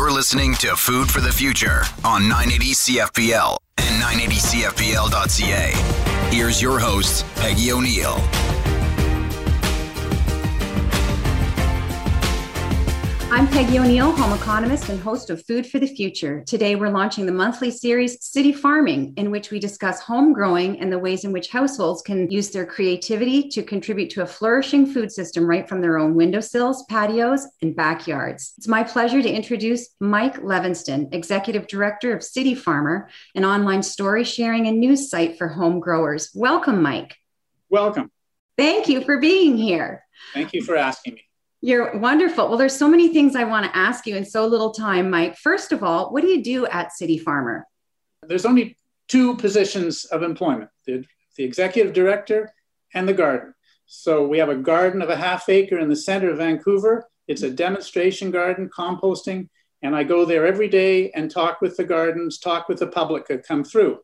You're listening to Food for the Future on 980 CFPL and 980CFPL.ca. Here's your host, Peggy O'Neill. I'm Peggy O'Neill, home economist and host of Food for the Future. Today, we're launching the monthly series City Farming, in which we discuss home growing and the ways in which households can use their creativity to contribute to a flourishing food system right from their own windowsills, patios, and backyards. It's my pleasure to introduce Mike Levenston, Executive Director of City Farmer, an online story sharing and news site for home growers. Welcome, Mike. Welcome. Thank you for being here. Thank you for asking me. You're wonderful. Well, there's so many things I want to ask you in so little time, Mike. First of all, what do you do at City Farmer? There's only two positions of employment the, the executive director and the garden. So we have a garden of a half acre in the center of Vancouver. It's a demonstration garden, composting, and I go there every day and talk with the gardens, talk with the public that come through.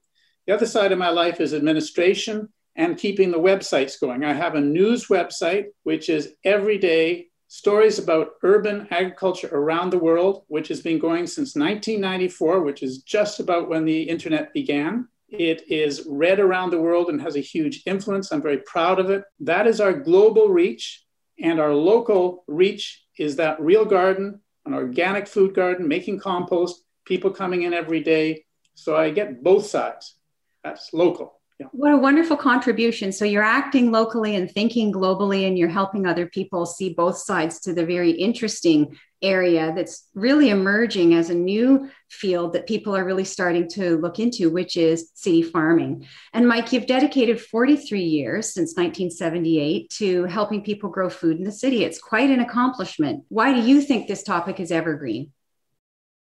The other side of my life is administration and keeping the websites going. I have a news website, which is every day stories about urban agriculture around the world, which has been going since 1994, which is just about when the internet began. It is read around the world and has a huge influence. I'm very proud of it. That is our global reach. And our local reach is that real garden, an organic food garden, making compost, people coming in every day. So I get both sides. That's local. Yeah. What a wonderful contribution. So you're acting locally and thinking globally, and you're helping other people see both sides to the very interesting area that's really emerging as a new field that people are really starting to look into, which is city farming. And Mike, you've dedicated 43 years since 1978 to helping people grow food in the city. It's quite an accomplishment. Why do you think this topic is evergreen?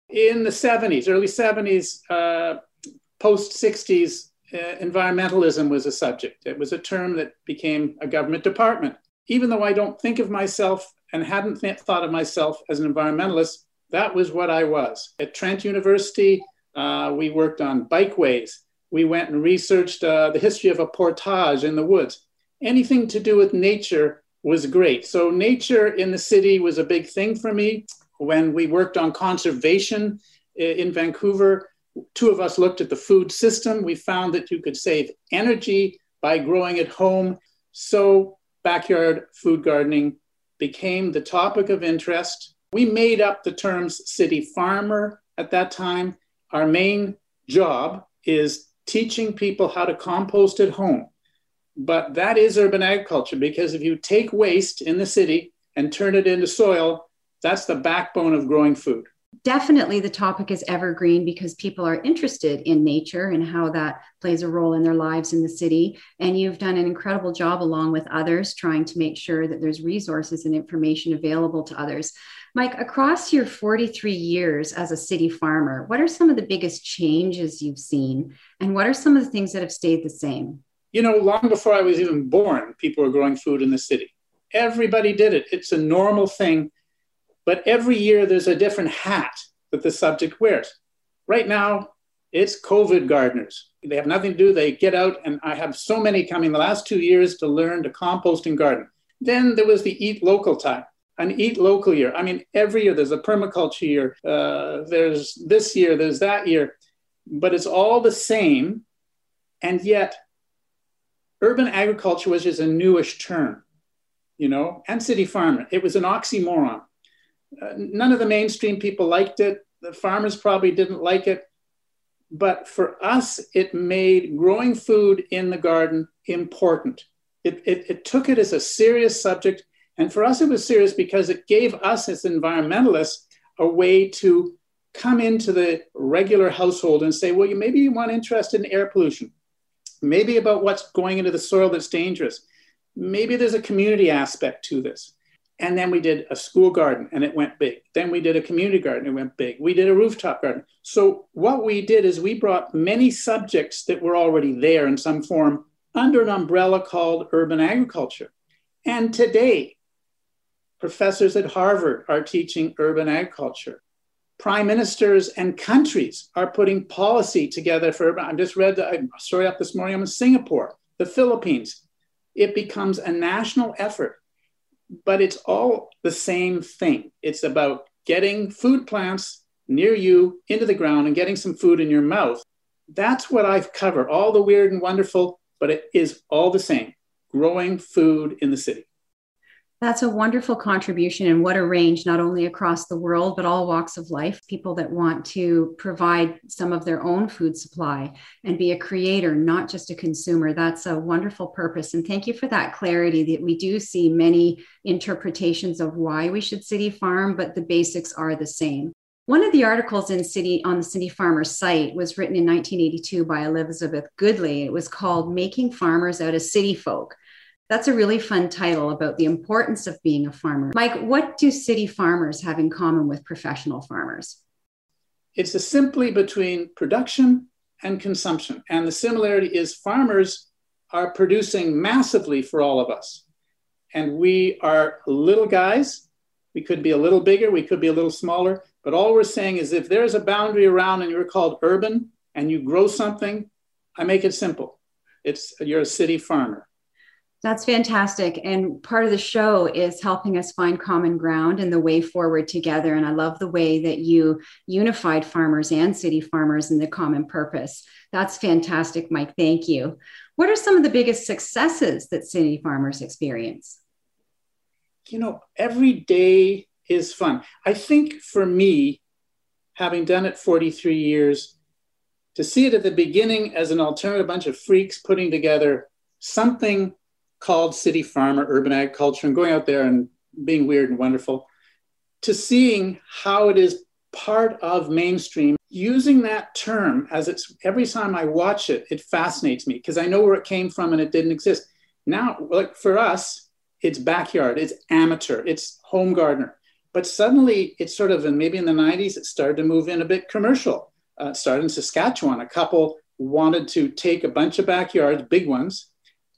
In the 70s, early 70s, uh, post 60s, uh, environmentalism was a subject. It was a term that became a government department. Even though I don't think of myself and hadn't th- thought of myself as an environmentalist, that was what I was. At Trent University, uh, we worked on bikeways. We went and researched uh, the history of a portage in the woods. Anything to do with nature was great. So, nature in the city was a big thing for me. When we worked on conservation uh, in Vancouver, two of us looked at the food system. We found that you could save energy by growing at home. So, backyard food gardening became the topic of interest. We made up the terms city farmer at that time. Our main job is teaching people how to compost at home. But that is urban agriculture because if you take waste in the city and turn it into soil, that's the backbone of growing food definitely the topic is evergreen because people are interested in nature and how that plays a role in their lives in the city. And you've done an incredible job along with others trying to make sure that there's resources and information available to others. Mike, across your 43 years as a city farmer, what are some of the biggest changes you've seen? And what are some of the things that have stayed the same? You know, long before I was even born, people were growing food in the city. Everybody did it. It's a normal thing but every year there's a different hat that the subject wears. Right now, it's COVID gardeners. They have nothing to do. They get out, and I have so many coming the last two years to learn to compost and garden. Then there was the eat local time, an eat local year. I mean, every year there's a permaculture year, uh, there's this year, there's that year, but it's all the same. And yet, urban agriculture was just a newish term, you know, and city farmer. It was an oxymoron uh, none of the mainstream people liked it. The farmers probably didn't like it. But for us, it made growing food in the garden important. It, it, it took it as a serious subject. And for us, it was serious because it gave us, as environmentalists, a way to come into the regular household and say, well, you maybe you want interest in air pollution, maybe about what's going into the soil that's dangerous. Maybe there's a community aspect to this. And then we did a school garden and it went big. Then we did a community garden, it went big. We did a rooftop garden. So, what we did is we brought many subjects that were already there in some form under an umbrella called urban agriculture. And today, professors at Harvard are teaching urban agriculture. Prime ministers and countries are putting policy together for urban. I just read the story up this morning. I'm in Singapore, the Philippines. It becomes a national effort but it's all the same thing. It's about getting food plants near you into the ground and getting some food in your mouth. That's what I've covered. All the weird and wonderful, but it is all the same growing food in the city. That's a wonderful contribution, and what a range, not only across the world, but all walks of life. People that want to provide some of their own food supply and be a creator, not just a consumer. That's a wonderful purpose. And thank you for that clarity that we do see many interpretations of why we should city farm, but the basics are the same. One of the articles in City on the City Farmer site was written in 1982 by Elizabeth Goodley. It was called Making Farmers Out of City Folk. That's a really fun title about the importance of being a farmer. Mike, what do city farmers have in common with professional farmers? It's a simply between production and consumption. And the similarity is farmers are producing massively for all of us. And we are little guys. We could be a little bigger, we could be a little smaller. But all we're saying is if there's a boundary around and you're called urban and you grow something, I make it simple. It's you're a city farmer. That's fantastic. And part of the show is helping us find common ground and the way forward together. And I love the way that you unified farmers and city farmers in the common purpose. That's fantastic, Mike. Thank you. What are some of the biggest successes that city farmers experience? You know, every day is fun. I think for me, having done it 43 years, to see it at the beginning as an alternative bunch of freaks putting together something called city farmer urban agriculture and going out there and being weird and wonderful to seeing how it is part of mainstream using that term as it's every time i watch it it fascinates me because i know where it came from and it didn't exist. Now like for us it's backyard it's amateur it's home gardener. But suddenly it's sort of and maybe in the 90s it started to move in a bit commercial. Uh, started in saskatchewan a couple wanted to take a bunch of backyards big ones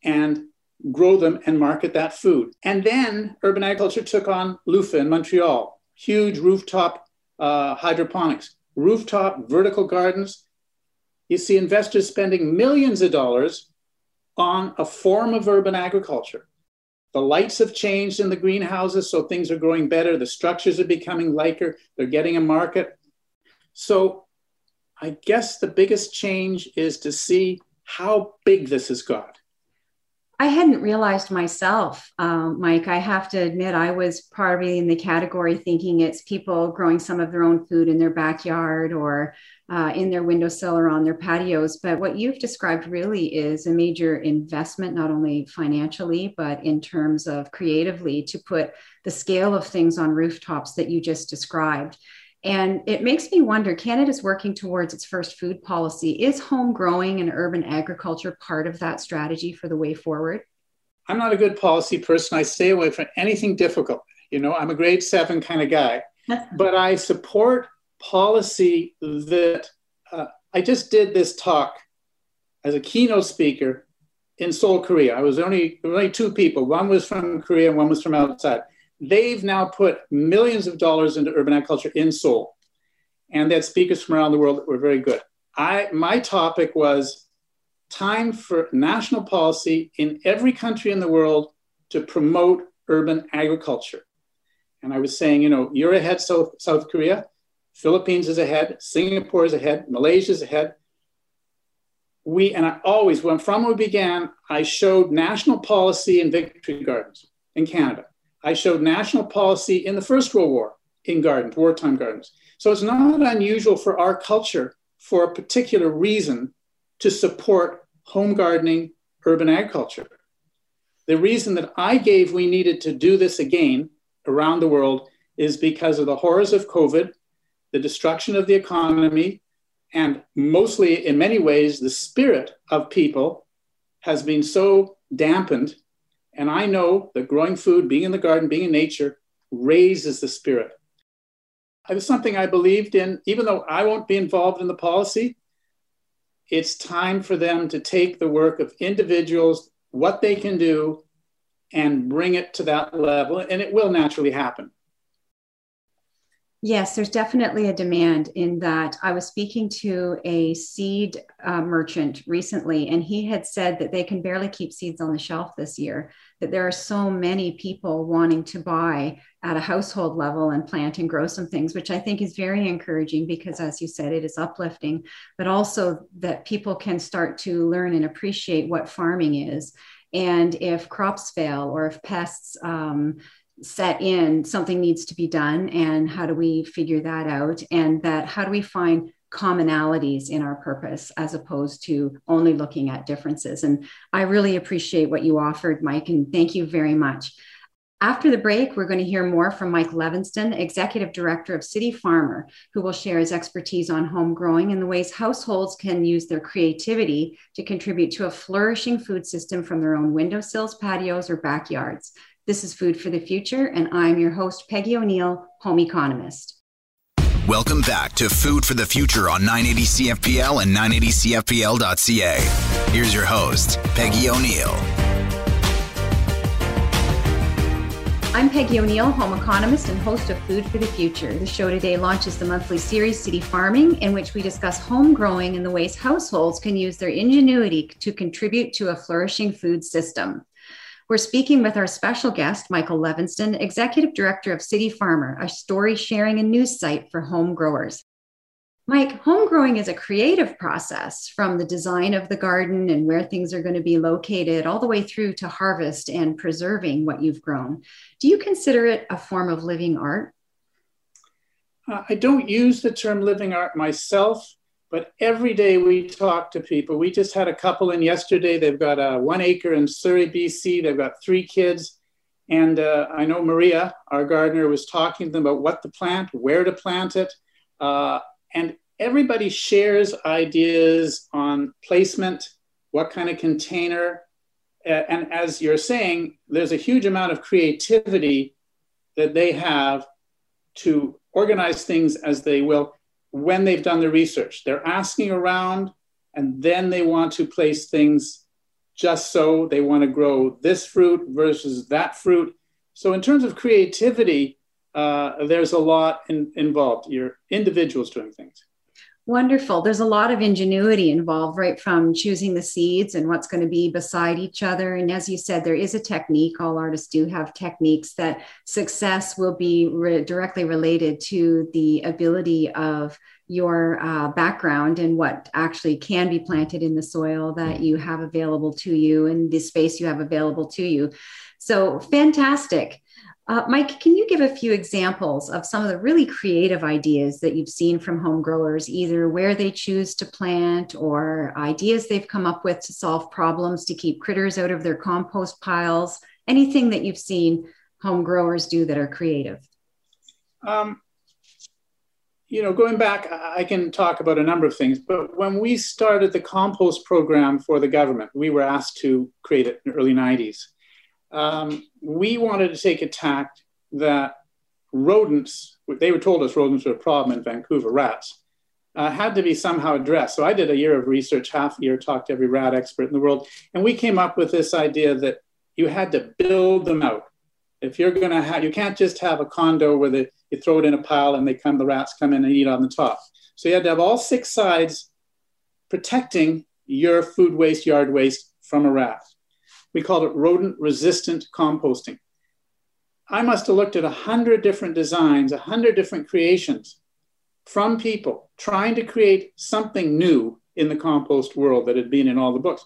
and grow them and market that food. And then urban agriculture took on Lufa in Montreal, huge rooftop uh, hydroponics, rooftop vertical gardens. You see investors spending millions of dollars on a form of urban agriculture. The lights have changed in the greenhouses, so things are growing better. The structures are becoming liker. They're getting a market. So I guess the biggest change is to see how big this has got. I hadn't realized myself, um, Mike. I have to admit, I was probably in the category thinking it's people growing some of their own food in their backyard or uh, in their windowsill or on their patios. But what you've described really is a major investment, not only financially, but in terms of creatively, to put the scale of things on rooftops that you just described. And it makes me wonder Canada's working towards its first food policy. Is home growing and urban agriculture part of that strategy for the way forward? I'm not a good policy person. I stay away from anything difficult. You know, I'm a grade seven kind of guy, but I support policy that uh, I just did this talk as a keynote speaker in Seoul, Korea. I was only only two people. One was from Korea and one was from outside. They've now put millions of dollars into urban agriculture in Seoul, and they had speakers from around the world that were very good. I my topic was time for national policy in every country in the world to promote urban agriculture. And I was saying, you know, you're ahead, South, South Korea, Philippines is ahead, Singapore is ahead, Malaysia is ahead. We, and I always, when from we began, I showed national policy in victory gardens in Canada. I showed national policy in the First World War in gardens, wartime gardens. So it's not unusual for our culture, for a particular reason, to support home gardening, urban agriculture. The reason that I gave we needed to do this again around the world is because of the horrors of COVID, the destruction of the economy, and mostly in many ways, the spirit of people has been so dampened and I know that growing food, being in the garden, being in nature, raises the spirit. It was something I believed in, even though I won't be involved in the policy. It's time for them to take the work of individuals, what they can do, and bring it to that level, and it will naturally happen. Yes, there's definitely a demand in that. I was speaking to a seed uh, merchant recently, and he had said that they can barely keep seeds on the shelf this year, that there are so many people wanting to buy at a household level and plant and grow some things, which I think is very encouraging because, as you said, it is uplifting, but also that people can start to learn and appreciate what farming is. And if crops fail or if pests, um, set in something needs to be done and how do we figure that out? And that how do we find commonalities in our purpose as opposed to only looking at differences? And i really appreciate what you offered mike and thank you very much. After the break we're going to hear more from mike levenston executive director of city farmer who will share his expertise on home growing and the ways households can use their creativity to contribute to a flourishing food system from their own windowsills patios or backyards this is Food for the Future, and I'm your host, Peggy O'Neill, home economist. Welcome back to Food for the Future on 980 CFPL and 980CFPL.ca. Here's your host, Peggy O'Neill. I'm Peggy O'Neill, home economist and host of Food for the Future. The show today launches the monthly series City Farming, in which we discuss home growing and the ways households can use their ingenuity to contribute to a flourishing food system. We're speaking with our special guest, Michael Levenston, Executive Director of City Farmer, a story sharing and news site for home growers. Mike, home growing is a creative process from the design of the garden and where things are going to be located, all the way through to harvest and preserving what you've grown. Do you consider it a form of living art? Uh, I don't use the term living art myself. But every day we talk to people. We just had a couple in yesterday. They've got a one acre in Surrey, BC. They've got three kids. And uh, I know Maria, our gardener, was talking to them about what to plant, where to plant it. Uh, and everybody shares ideas on placement, what kind of container. And as you're saying, there's a huge amount of creativity that they have to organize things as they will when they've done the research. They're asking around and then they want to place things just so. They want to grow this fruit versus that fruit. So, in terms of creativity, uh, there's a lot in, involved. You're individuals doing things. Wonderful. There's a lot of ingenuity involved, right from choosing the seeds and what's going to be beside each other. And as you said, there is a technique. All artists do have techniques that success will be re- directly related to the ability of your uh, background and what actually can be planted in the soil that you have available to you and the space you have available to you. So fantastic. Uh, Mike, can you give a few examples of some of the really creative ideas that you've seen from home growers, either where they choose to plant or ideas they've come up with to solve problems to keep critters out of their compost piles? Anything that you've seen home growers do that are creative? Um, you know, going back, I can talk about a number of things, but when we started the compost program for the government, we were asked to create it in the early 90s um, we wanted to take a tact that rodents, they were told us rodents were a problem in Vancouver, rats, uh, had to be somehow addressed. So I did a year of research, half a year, talked to every rat expert in the world, and we came up with this idea that you had to build them out. If you're going to have, you can't just have a condo where they, you throw it in a pile and they come, the rats come in and eat on the top. So you had to have all six sides protecting your food waste, yard waste from a rat. We called it rodent resistant composting. I must have looked at a hundred different designs, a hundred different creations from people trying to create something new in the compost world that had been in all the books.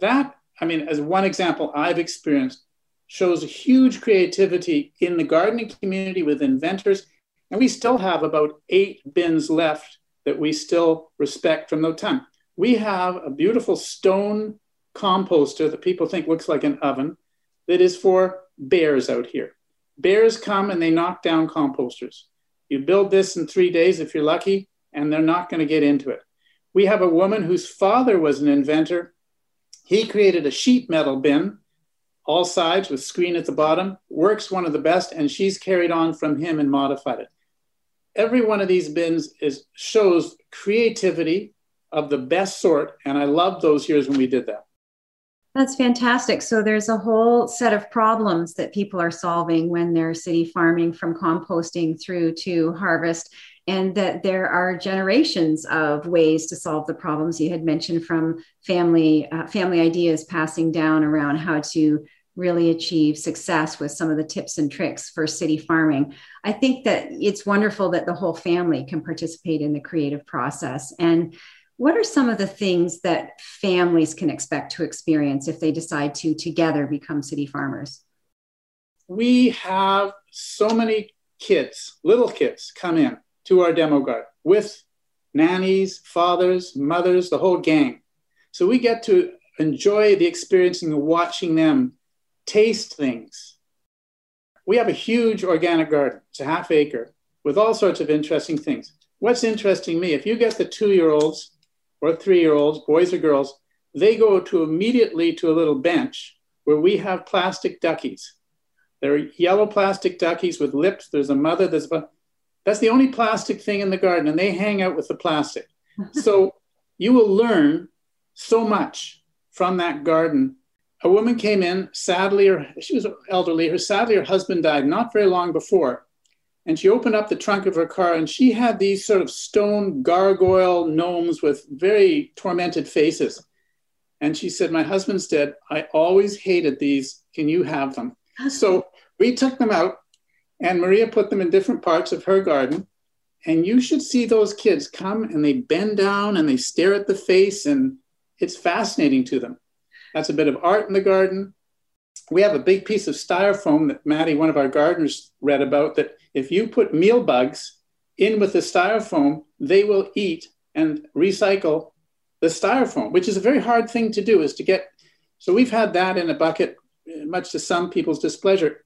That, I mean, as one example I've experienced, shows a huge creativity in the gardening community with inventors. And we still have about eight bins left that we still respect from the time. We have a beautiful stone composter that people think looks like an oven that is for bears out here. Bears come and they knock down composters. You build this in three days if you're lucky, and they're not going to get into it. We have a woman whose father was an inventor. He created a sheet metal bin, all sides with screen at the bottom, works one of the best, and she's carried on from him and modified it. Every one of these bins is shows creativity of the best sort, and I loved those years when we did that. That's fantastic. So there's a whole set of problems that people are solving when they're city farming from composting through to harvest and that there are generations of ways to solve the problems you had mentioned from family uh, family ideas passing down around how to really achieve success with some of the tips and tricks for city farming. I think that it's wonderful that the whole family can participate in the creative process. And what are some of the things that families can expect to experience if they decide to together become city farmers? We have so many kids, little kids, come in to our demo garden with nannies, fathers, mothers, the whole gang. So we get to enjoy the experiencing and watching them taste things. We have a huge organic garden, it's a half acre with all sorts of interesting things. What's interesting me, if you get the two year olds or three year olds, boys or girls, they go to immediately to a little bench where we have plastic duckies. They're yellow plastic duckies with lips. There's a mother, there's a that's the only plastic thing in the garden, and they hang out with the plastic. so you will learn so much from that garden. A woman came in, sadly, or she was elderly. Her sadly, her husband died not very long before, and she opened up the trunk of her car, and she had these sort of stone gargoyle gnomes with very tormented faces. And she said, "My husband's dead. I always hated these. Can you have them?" So we took them out and Maria put them in different parts of her garden. And you should see those kids come and they bend down and they stare at the face, and it's fascinating to them. That's a bit of art in the garden. We have a big piece of styrofoam that Maddie, one of our gardeners, read about that if you put meal bugs in with the styrofoam, they will eat and recycle the styrofoam, which is a very hard thing to do, is to get. So we've had that in a bucket, uh, much to some people's displeasure.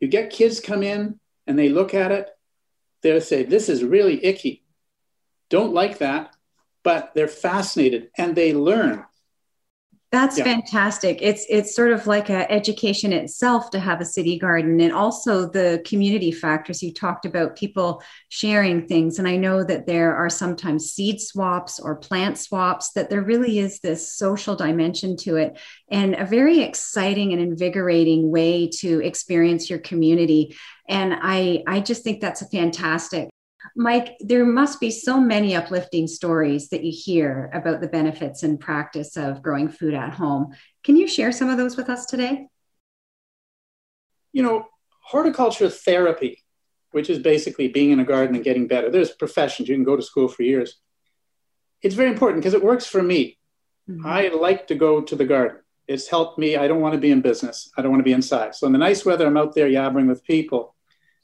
You get kids come in and they look at it, they'll say, This is really icky. Don't like that, but they're fascinated and they learn. That's yeah. fantastic. It's it's sort of like an education itself to have a city garden and also the community factors you talked about people sharing things and I know that there are sometimes seed swaps or plant swaps that there really is this social dimension to it and a very exciting and invigorating way to experience your community and I I just think that's a fantastic Mike, there must be so many uplifting stories that you hear about the benefits and practice of growing food at home. Can you share some of those with us today? You know, horticulture therapy, which is basically being in a garden and getting better. There's professions, you can go to school for years. It's very important because it works for me. Mm-hmm. I like to go to the garden. It's helped me. I don't want to be in business. I don't want to be inside. So in the nice weather, I'm out there yabbering with people.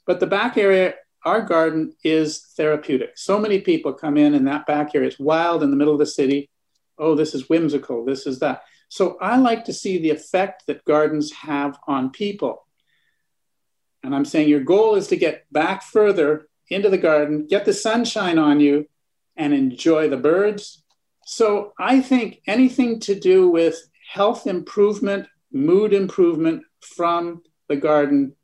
But the back area our garden is therapeutic. So many people come in in that back area. It's wild in the middle of the city. Oh, this is whimsical. This is that. So I like to see the effect that gardens have on people. And I'm saying your goal is to get back further into the garden, get the sunshine on you, and enjoy the birds. So I think anything to do with health improvement, mood improvement from the garden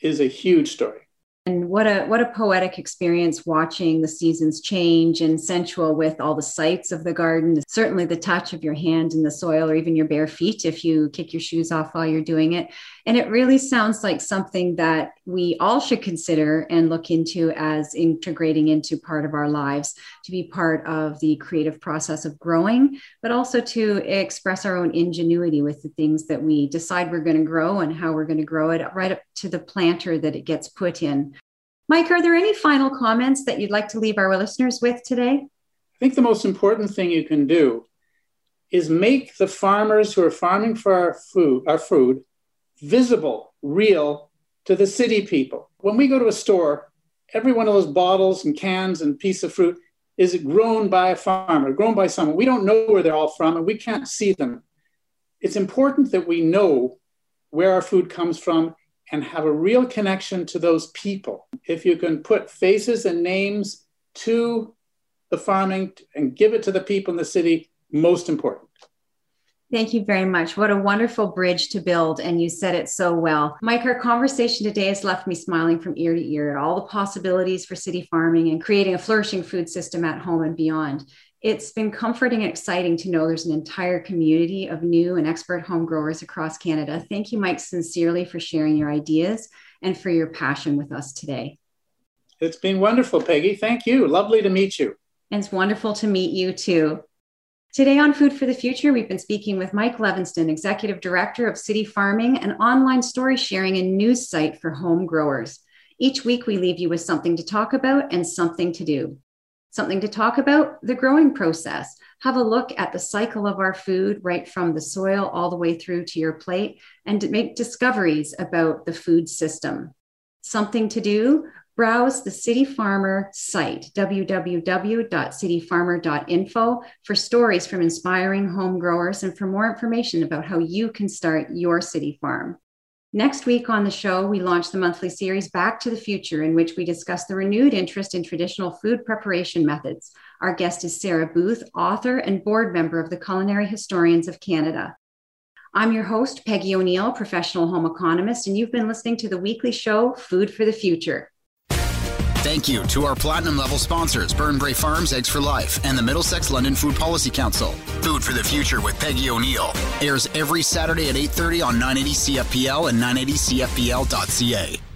is a huge story and what a what a poetic experience watching the seasons change and sensual with all the sights of the garden certainly the touch of your hand in the soil or even your bare feet if you kick your shoes off while you're doing it and it really sounds like something that we all should consider and look into as integrating into part of our lives to be part of the creative process of growing but also to express our own ingenuity with the things that we decide we're going to grow and how we're going to grow it right up to the planter that it gets put in Mike, are there any final comments that you'd like to leave our listeners with today? I think the most important thing you can do is make the farmers who are farming for our food, our food visible, real to the city people. When we go to a store, every one of those bottles and cans and piece of fruit is grown by a farmer, grown by someone. We don't know where they're all from and we can't see them. It's important that we know where our food comes from and have a real connection to those people. If you can put faces and names to the farming and give it to the people in the city, most important. Thank you very much. What a wonderful bridge to build. And you said it so well. Mike, our conversation today has left me smiling from ear to ear at all the possibilities for city farming and creating a flourishing food system at home and beyond. It's been comforting and exciting to know there's an entire community of new and expert home growers across Canada. Thank you, Mike, sincerely for sharing your ideas and for your passion with us today. It's been wonderful, Peggy. Thank you. Lovely to meet you. And it's wonderful to meet you too. Today on Food for the Future, we've been speaking with Mike Levenston, Executive Director of City Farming, an online story sharing and news site for home growers. Each week, we leave you with something to talk about and something to do. Something to talk about the growing process. Have a look at the cycle of our food, right from the soil all the way through to your plate, and make discoveries about the food system. Something to do browse the City Farmer site, www.cityfarmer.info, for stories from inspiring home growers and for more information about how you can start your city farm. Next week on the show, we launch the monthly series Back to the Future, in which we discuss the renewed interest in traditional food preparation methods. Our guest is Sarah Booth, author and board member of the Culinary Historians of Canada. I'm your host, Peggy O'Neill, professional home economist, and you've been listening to the weekly show, Food for the Future. Thank you to our platinum level sponsors, Burnbrae Farms, Eggs for Life, and the Middlesex London Food Policy Council. Food for the Future with Peggy O'Neill airs every Saturday at 8:30 on 980 CFPL and 980CFPL.ca.